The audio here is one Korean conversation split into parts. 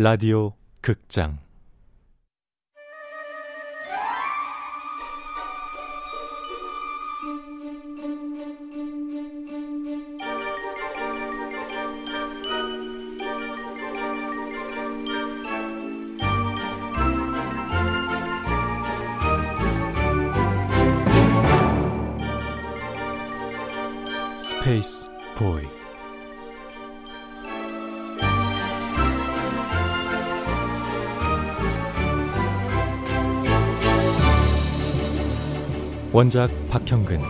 라디오 극장 원작 박형근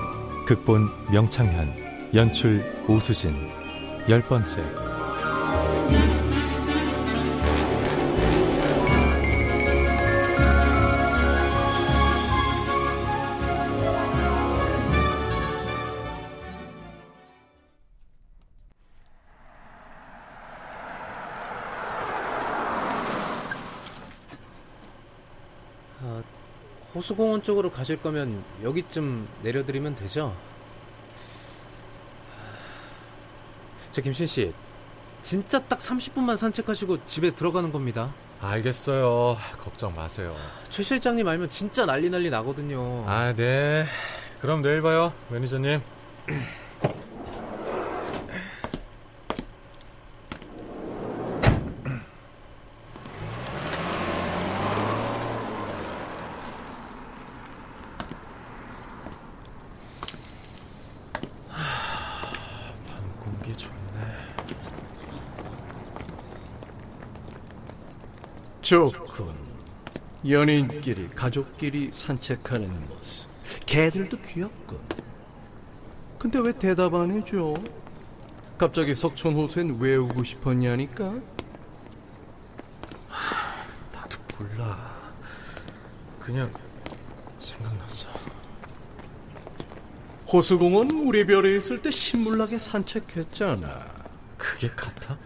극본 명창현 연출 오수진. 열 번째 호수공원 쪽으로 가실 거면 여기쯤 내려드리면 되죠? 저 김신 씨, 진짜 딱 30분만 산책하시고 집에 들어가는 겁니다. 알겠어요. 걱정 마세요. 최 실장님 알면 진짜 난리 난리 나거든요. 아, 네. 그럼 내일 봐요, 매니저님. 밤 공기 좋네. 좋군. 연인끼리, 가족끼리 산책하는 모습. 개들도 귀엽군. 근데 왜 대답 안 해줘? 갑자기 석촌 호수엔 왜 오고 싶었냐니까? 나도 몰라. 그냥 생각났어. 호수공원 우리 별에 있을 때 신물나게 산책했잖아. 그게 같아?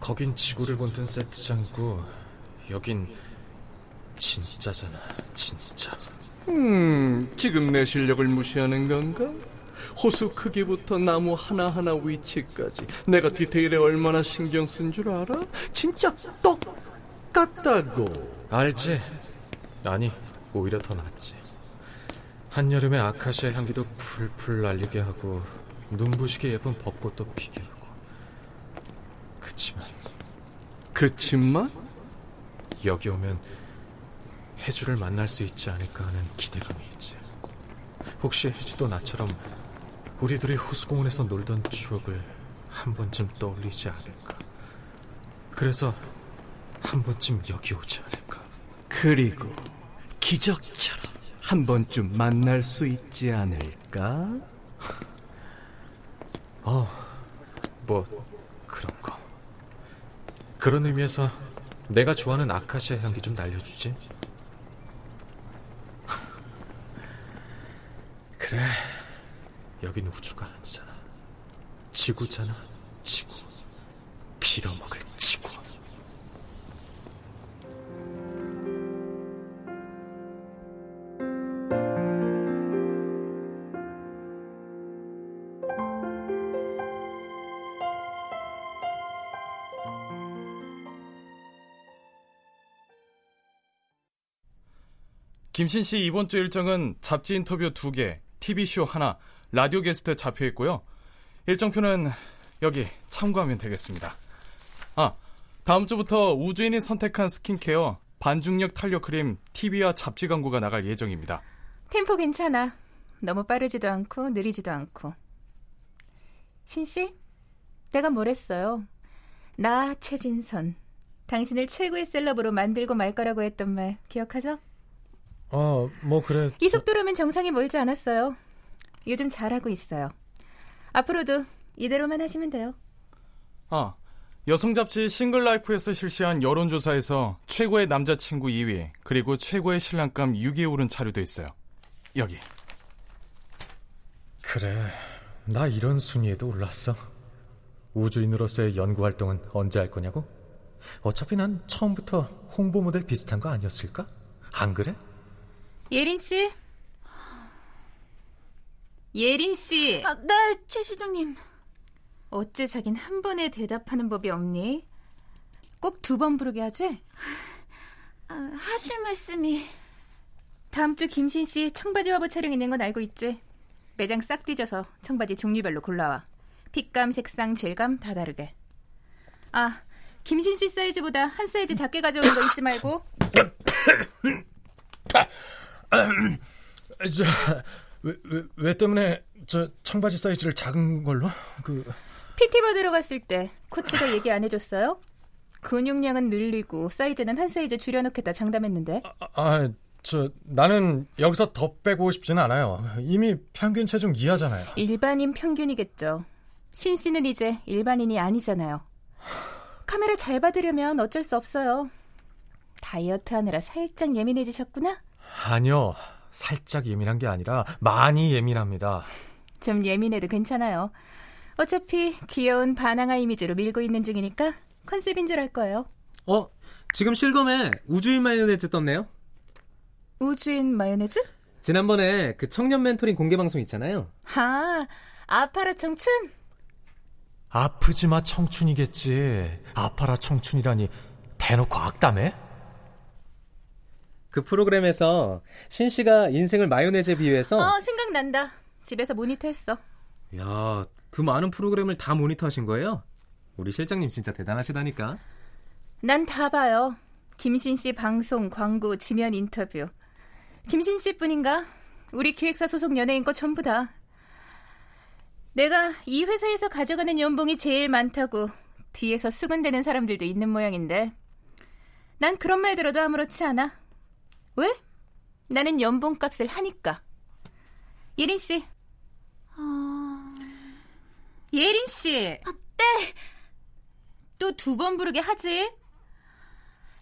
거긴 지구를 본뜬 세트장이고 여긴 진짜잖아 진짜 음, 지금 내 실력을 무시하는 건가? 호수 크기부터 나무 하나하나 위치까지 내가 디테일에 얼마나 신경 쓴 줄 알아? 진짜 똑같다고. 알지? 아니 오히려 더 낫지 한여름에 아카시아 향기도 풀풀 날리게 하고 눈부시게 예쁜 벚꽃도 피게 하고 그치만 그치만 여기 오면 해주를 만날 수 있지 않을까 하는 기대감이 있지 혹시 해주도 나처럼 우리 둘이 호수공원에서 놀던 추억을 한 번쯤 떠올리지 않을까 그래서 한 번쯤 여기 오지 않을까 그리고 기적처럼 한 번쯤 만날 수 있지 않을까? 어, 뭐 그런 거. 그런 의미에서 내가 좋아하는 아카시아 향기 좀 날려주지. 그래, 여긴 우주가 아니잖아. 지구잖아, 김신 씨 이번 주 일정은 잡지 인터뷰 2개, TV쇼 하나, 라디오 게스트 잡혀 있고요. 일정표는 여기 참고하면 되겠습니다. 아, 다음 주부터 우주인이 선택한 스킨케어 반중력 탄력 크림 TV와 잡지 광고가 나갈 예정입니다. 템포 괜찮아. 너무 빠르지도 않고 느리지도 않고. 신 씨, 내가 뭘 했어요? 나 최진선. 당신을 최고의 셀럽으로 만들고 말 거라고 했던 말 기억하죠? 어, 뭐 그래. 이 속도로면 정상이 멀지 않았어요. 요즘 잘하고 있어요. 앞으로도 이대로만 하시면 돼요. 아, 여성 잡지 싱글라이프에서 실시한 여론조사에서 최고의 남자친구 2위, 그리고 최고의 신랑감 6위에 오른 자료도 있어요. 여기. 그래, 나 이런 순위에도 올랐어. 우주인으로서의 연구 활동은 언제 할 거냐고? 어차피 난 처음부터 홍보 모델 비슷한 거 아니었을까? 안 그래? 예린 씨? 예린 씨! 아, 네, 최 실장님. 어째 자긴 한 번에 대답하는 법이 없니? 꼭 두 번 부르게 하지? 아, 하실 말씀이 다음 주 김신 씨 청바지 화보 촬영 있는 건 알고 있지? 매장 싹 뒤져서 청바지 종류별로 골라와. 핏감, 색상, 질감 다 다르게. 아, 김신 씨 사이즈보다 한 사이즈 작게 가져오는 거 잊지 말고. 저, 왜, 왜, 왜 때문에 저 청바지 사이즈를 작은 걸로? 그 PT 받으러 갔을 때 코치가 얘기 안 해줬어요? 근육량은 늘리고 사이즈는 한 사이즈 줄여놓겠다 장담했는데. 아, 아, 저 나는 여기서 더 빼고 싶지는 않아요. 이미 평균 체중 이하잖아요. 일반인 평균이겠죠. 신 씨는 이제 일반인이 아니잖아요. 카메라 잘 받으려면 어쩔 수 없어요. 다이어트 하느라 살짝 예민해지셨구나? 아니요. 살짝 예민한 게 아니라 많이 예민합니다. 좀 예민해도 괜찮아요. 어차피 귀여운 바나나 이미지로 밀고 있는 중이니까 컨셉인 줄 알 거예요. 어, 지금 실검에 우주인 마요네즈 떴네요. 우주인 마요네즈? 지난번에 그 청년 멘토링 공개 방송 있잖아요. 아, 아파라 청춘? 아프지 마 청춘이겠지. 아파라 청춘이라니 대놓고 악담해? 그 프로그램에서 신 씨가 인생을 마요네즈에 비유해서 어, 생각난다. 집에서 모니터 했어. 야, 그 많은 프로그램을 다 모니터 하신 거예요? 우리 실장님 진짜 대단하시다니까. 난 다 봐요. 김신 씨 방송, 광고, 지면 인터뷰. 김신 씨뿐인가? 우리 기획사 소속 연예인 거 전부 다. 내가 이 회사에서 가져가는 연봉이 제일 많다고 뒤에서 수근대는 사람들도 있는 모양인데 난 그런 말 들어도 아무렇지 않아. 왜? 나는 연봉값을 하니까. 예린 씨. 어... 예린 씨. 아, 네. 또 두 번 부르게 하지?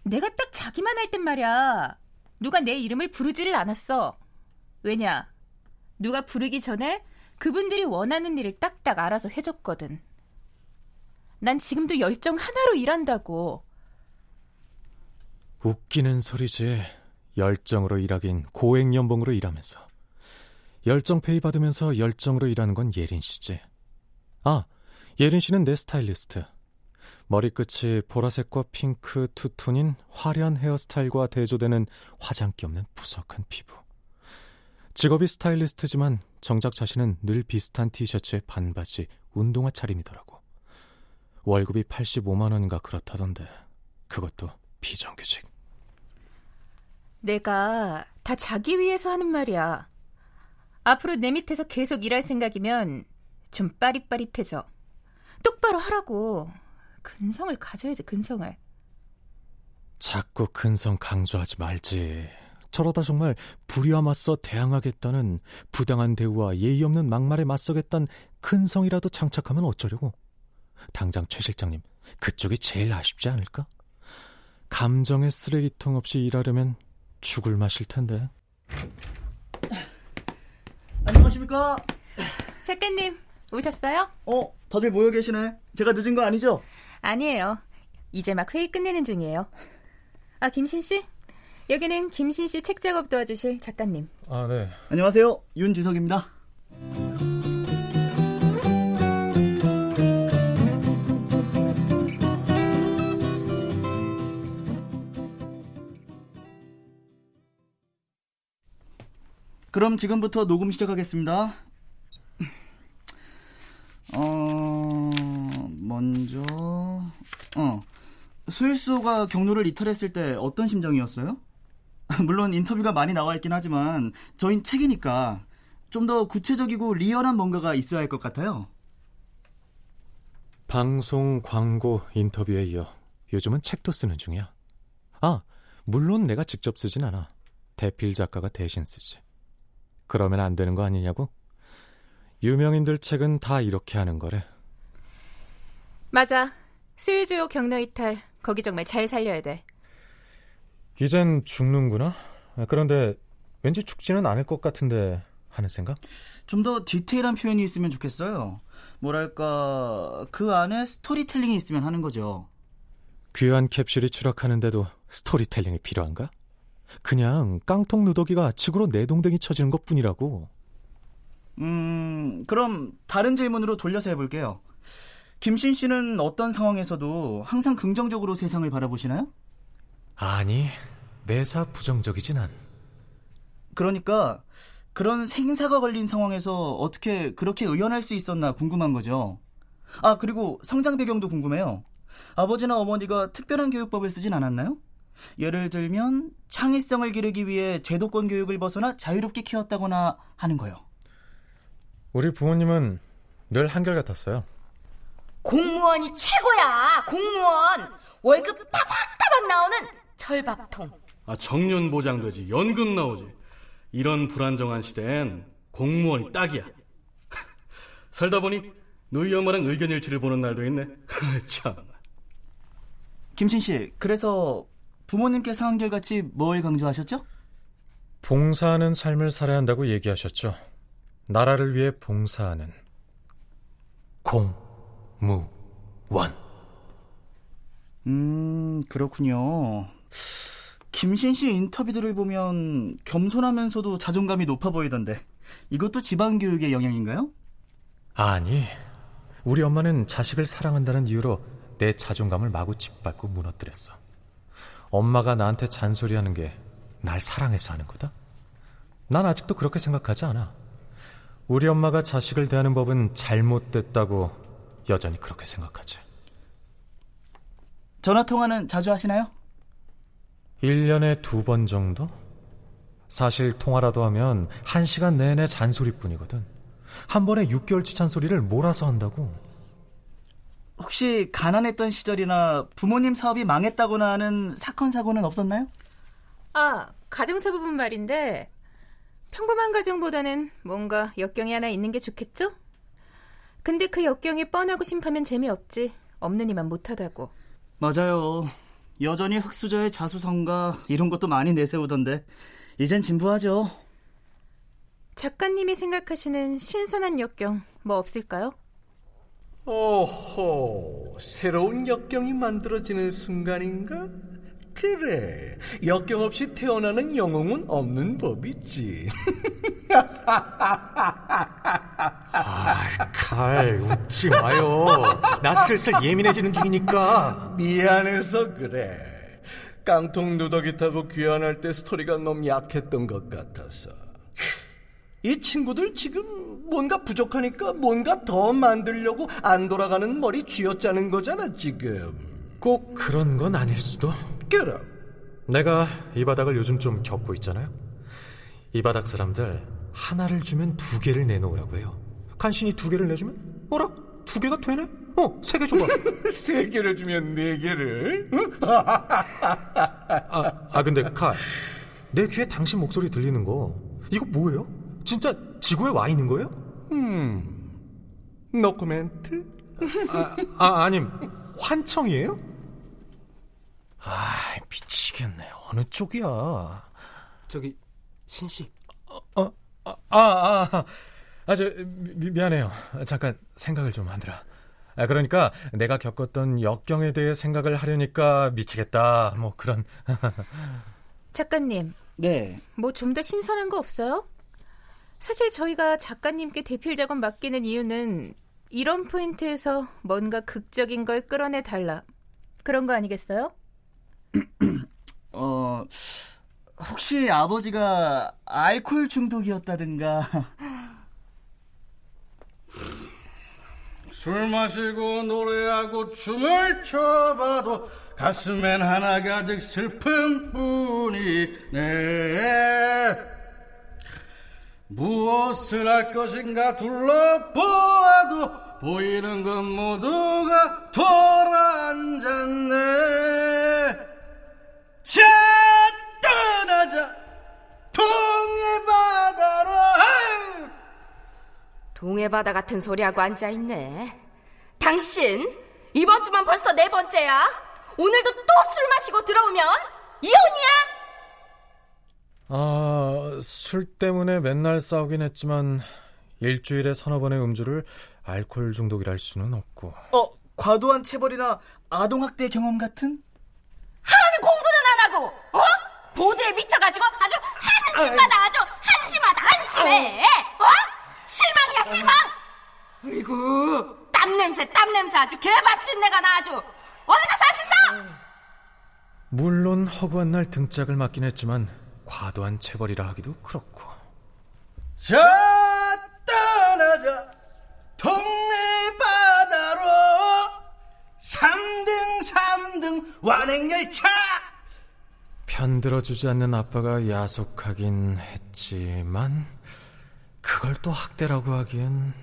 내가 딱 자기만 할 땐 말이야. 누가 내 이름을 부르지를 않았어. 왜냐? 누가 부르기 전에 그분들이 원하는 일을 딱딱 알아서 해줬거든. 난 지금도 열정 하나로 일한다고. 웃기는 소리지. 열정으로 일하긴 고액 연봉으로 일하면서. 열정 페이 받으면서 열정으로 일하는 건 예린 씨지. 아, 예린 씨는 내 스타일리스트. 머리끝이 보라색과 핑크 투톤인 화려한 헤어스타일과 대조되는 화장기 없는 부석한 피부. 직업이 스타일리스트지만 정작 자신은 늘 비슷한 티셔츠에 반바지, 운동화 차림이더라고. 월급이 85만 원인가 그렇다던데 그것도 비정규직. 내가 다 자기 위해서 하는 말이야. 앞으로 내 밑에서 계속 일할 생각이면 좀 빠릿빠릿해져. 똑바로 하라고. 근성을 가져야지, 근성을. 자꾸 근성 강조하지 말지. 저러다 정말 불의와 맞서 대항하겠다는 부당한 대우와 예의 없는 막말에 맞서겠다는 근성이라도 장착하면 어쩌려고. 당장 최 실장님, 그쪽이 제일 아쉽지 않을까? 감정의 쓰레기통 없이 일하려면 죽을 맛일 텐데. 안녕하십니까? 작가님, 오셨어요? 어, 다들 모여 계시네. 제가 늦은 거 아니죠? 아니에요. 이제 막 회의 끝내는 중이에요. 아, 김신 씨? 여기는 김신 씨 책 작업 도와주실 작가님. 아, 네. 안녕하세요. 윤지석입니다. 그럼 지금부터 녹음 시작하겠습니다. 어, 먼저, 어, 소일소가 경로를 이탈했을 때 어떤 심정이었어요? 물론 인터뷰가 많이 나와 있긴 하지만 저흰 책이니까 좀 더 구체적이고 리얼한 뭔가가 있어야 할 것 같아요. 방송, 광고, 인터뷰에 이어 요즘은 책도 쓰는 중이야. 아, 물론 내가 직접 쓰진 않아. 대필 작가가 대신 쓰지. 그러면 안 되는 거 아니냐고? 유명인들 책은 다 이렇게 하는 거래. 맞아. 수유주요 경로 이탈. 거기 정말 잘 살려야 돼. 이젠 죽는구나. 그런데 왠지 죽지는 않을 것 같은데 하는 생각? 좀 더 디테일한 표현이 있으면 좋겠어요. 뭐랄까 그 안에 스토리텔링이 있으면 하는 거죠. 귀한 캡슐이 추락하는데도 스토리텔링이 필요한가? 그냥 깡통 누더기가 측으로 내동댕이 쳐지는 것 뿐이라고. 음, 그럼 다른 질문으로 돌려서 해볼게요. 김신 씨는 어떤 상황에서도 항상 긍정적으로 세상을 바라보시나요? 아니, 매사 부정적이진 않. 그러니까 그런 생사가 걸린 상황에서 어떻게 그렇게 의연할 수 있었나 궁금한 거죠. 아, 그리고 성장 배경도 궁금해요. 아버지나 어머니가 특별한 교육법을 쓰진 않았나요? 예를 들면 창의성을 기르기 위해 제도권 교육을 벗어나 자유롭게 키웠다거나 하는 거요. 우리 부모님은 늘 한결같았어요. 공무원이 최고야. 공무원. 월급 타박타박 나오는 절밥통. 아, 정년 보장되지. 연금 나오지. 이런 불안정한 시대엔 공무원이 딱이야. 살다 보니 너희 엄마랑 의견 일치를 보는 날도 있네. 참. 김신 씨, 그래서 부모님께서 한결같이 뭘 강조하셨죠? 봉사하는 삶을 살아야 한다고 얘기하셨죠. 나라를 위해 봉사하는 공무원. 음, 그렇군요. 김신 씨 인터뷰들을 보면 겸손하면서도 자존감이 높아 보이던데 이것도 지방 교육의 영향인가요? 아니, 우리 엄마는 자식을 사랑한다는 이유로 내 자존감을 마구 짓밟고 무너뜨렸어. 엄마가 나한테 잔소리하는 게 날 사랑해서 하는 거다? 난 아직도 그렇게 생각하지 않아. 우리 엄마가 자식을 대하는 법은 잘못됐다고 여전히 그렇게 생각하지. 전화 통화는 자주 하시나요? 1년에 두 번 정도? 사실 통화라도 하면 한 시간 내내 잔소리뿐이거든. 한 번에 6개월치 잔소리를 몰아서 한다고. 혹시 가난했던 시절이나 부모님 사업이 망했다거나 하는 사건 사고는 없었나요? 아, 가정사 부분 말인데 평범한 가정보다는 뭔가 역경이 하나 있는 게 좋겠죠? 근데 그 역경이 뻔하고 심하면 재미없지. 없는 이만 못하다고. 맞아요. 여전히 흑수저의 자수성가 이런 것도 많이 내세우던데 이젠 진부하죠. 작가님이 생각하시는 신선한 역경 뭐 없을까요? 오호, 새로운 역경이 만들어지는 순간인가? 그래, 역경 없이 태어나는 영웅은 없는 법이지. 아, 칼, 웃지 마요. 나 슬슬 예민해지는 중이니까. 미안해서 그래. 깡통 누더기 타고 귀환할 때 스토리가 너무 약했던 것 같아서. 이 친구들 지금 뭔가 부족하니까 뭔가 더 만들려고 안 돌아가는 머리 쥐어짜는 거잖아, 지금. 꼭 그런 건 아닐 수도. 그럼. 내가 이 바닥을 요즘 좀 겪고 있잖아요. 이 바닥 사람들 하나를 주면 두 개를 내놓으라고 해요. 간신히 두 개를 내주면 어라 두 개가 되네? 어, 세 개 줘봐. 세 개를 주면 네 개를? 아, 아 근데 칼, 내 귀에 당신 목소리 들리는 거 이거 뭐예요? 진짜 지구에 와 있는 거예요? 음, 노코멘트? 아, 아 아님 환청이에요? 아 미치겠네. 어느 쪽이야? 저기 신씨. 어, 어, 아, 아, 아, 저 미, 미안해요. 잠깐 생각을 좀 하느라. 아, 그러니까 내가 겪었던 역경에 대해 생각을 하려니까 미치겠다. 뭐 그런. 작가님. 네. 뭐 좀 더 신선한 거 없어요? 사실 저희가 작가님께 대필 작업 맡기는 이유는 이런 포인트에서 뭔가 극적인 걸 끌어내 달라. 그런 거 아니겠어요? 어, 혹시 아버지가 알코올 중독이었다든가. 술 마시고 노래하고 춤을 춰봐도 가슴엔 하나 가득 슬픔뿐이네 무엇을 할 것인가 둘러보아도 보이는 건 모두가 돌아앉았네 자 떠나자 동해 바다로 동해바다 같은 소리하고 앉아있네. 당신, 이번 주만 벌써 네 번째야. 오늘도 또 술 마시고 들어오면 이혼이야? 아, 술 때문에 맨날 싸우긴 했지만 일주일에 서너 번의 음주를 알코올 중독이라 할 수는 없고. 어, 과도한 체벌이나 아동 학대 경험 같은? 하라는 공부는 안 하고, 어? 보드에 미쳐가지고 아주 하는 짓마다 아주 한심하다, 한심해. 어? 실망이야, 실망! 아이고, 땀땀 냄새, 땀 냄새 아주 개밥신 내가 나 아주. 어디 가서 하시어? 물론 허구한 날 등짝을 맞긴 했지만 과도한 체벌이라 하기도 그렇고. 자, 떠나자. 동네 바다로 3등 3등 완행열차 편들어주지 않는 아빠가 야속하긴 했지만 그걸 또 학대라고 하기엔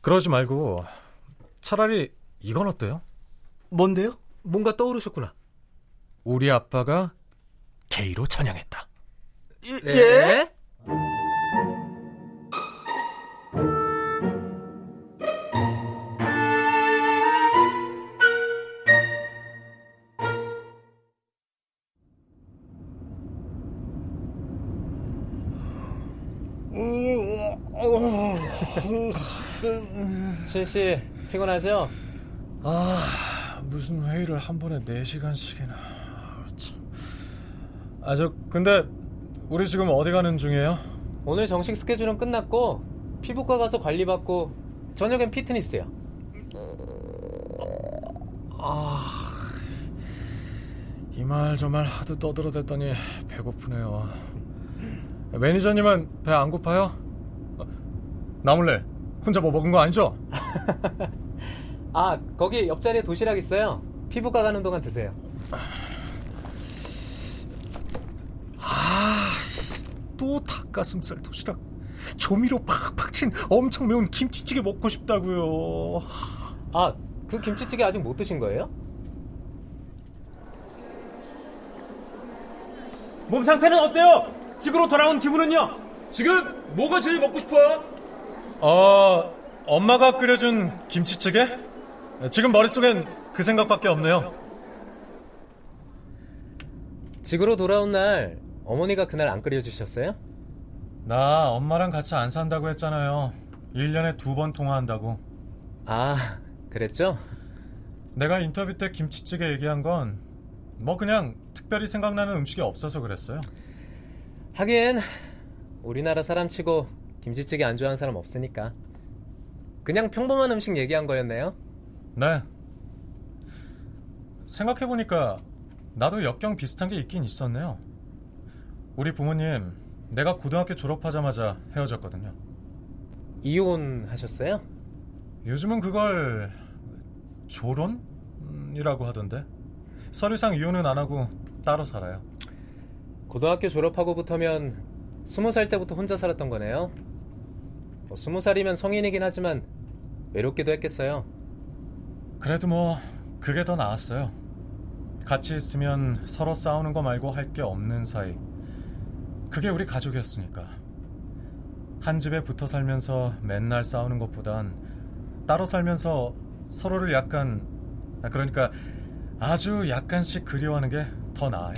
그러지 말고 차라리 이건 어때요? 뭔데요? 뭔가 떠오르셨구나. 우리 아빠가 게이로 전향했다. 예? 신씨 피곤하죠? 아 무슨 회의를 한 번에 4시간씩이나 아 저 근데 우리 지금 어디 가는 중이에요? 오늘 정식 스케줄은 끝났고 피부과 가서 관리받고 저녁엔 피트니스요. 이말 저 말 하도 떠들어댔더니 배고프네요. 매니저님은 배 안 고파요? 어, 나몰래 혼자 뭐 먹은 거 아니죠? 아 거기 옆자리에 도시락 있어요. 피부과 가는 동안 드세요. 또 닭가슴살 도시락 조미료 팍팍 친 엄청 매운 김치찌개 먹고 싶다고요. 아 그 김치찌개 아직 못 드신 거예요? 몸 상태는 어때요? 집으로 돌아온 기분은요? 지금 뭐가 제일 먹고 싶어요? 어 엄마가 끓여준 김치찌개? 지금 머릿속엔 그 생각밖에 없네요. 집으로 돌아온 날 어머니가 그날 안 끓여주셨어요? 나 엄마랑 같이 안 산다고 했잖아요. 1년에 두 번 통화한다고. 아 그랬죠? 내가 인터뷰 때 김치찌개 얘기한 건 뭐 그냥 특별히 생각나는 음식이 없어서 그랬어요. 하긴 우리나라 사람 치고 김치찌개 안 좋아하는 사람 없으니까 그냥 평범한 음식 얘기한 거였네요. 네. 생각해보니까 나도 역경 비슷한 게 있긴 있었네요. 우리 부모님, 내가 고등학교 졸업하자마자 헤어졌거든요. 이혼하셨어요? 요즘은 그걸 조론이라고 하던데. 서류상 이혼은 안 하고 따로 살아요. 고등학교 졸업하고부터면 스무 살 때부터 혼자 살았던 거네요. 뭐 스무 살이면 성인이긴 하지만 외롭기도 했겠어요. 그래도 뭐 그게 더 나았어요. 같이 있으면 서로 싸우는 거 말고 할 게 없는 사이. 그게 우리 가족이었으니까. 한 집에 붙어 살면서 맨날 싸우는 것보단 따로 살면서 서로를 약간 아, 그러니까 아주 약간씩 그리워하는 게 더 나아요.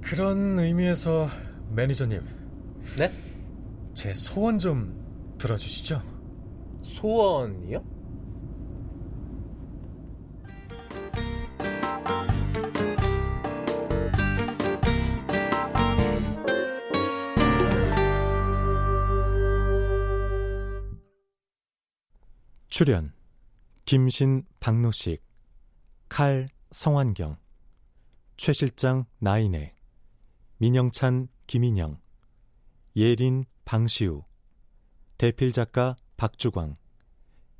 그런 의미에서 매니저님. 네? 제 소원 좀 들어주시죠. 소원이요? 출연 김신 박노식 칼 성환경 최 실장 나인애 민영찬 김인영 예린 방시우 대필 작가 박주광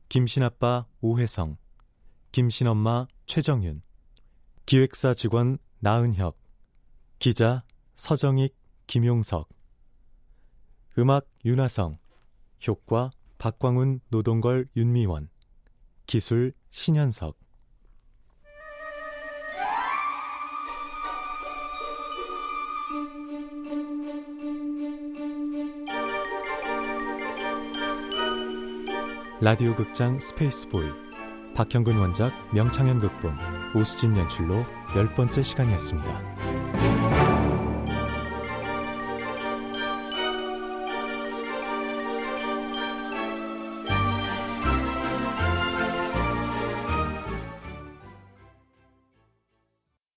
김신아빠 오혜성 김신엄마 최정윤 기획사 직원 나은혁 기자 서정익 김용석 음악 윤하성 효과 박광훈 노동걸 윤미원. 기술 신현석. 라디오 극장 스페이스보이. 박형근 원작 명창현 극본. 오수진 연출로 열 번째 시간이었습니다.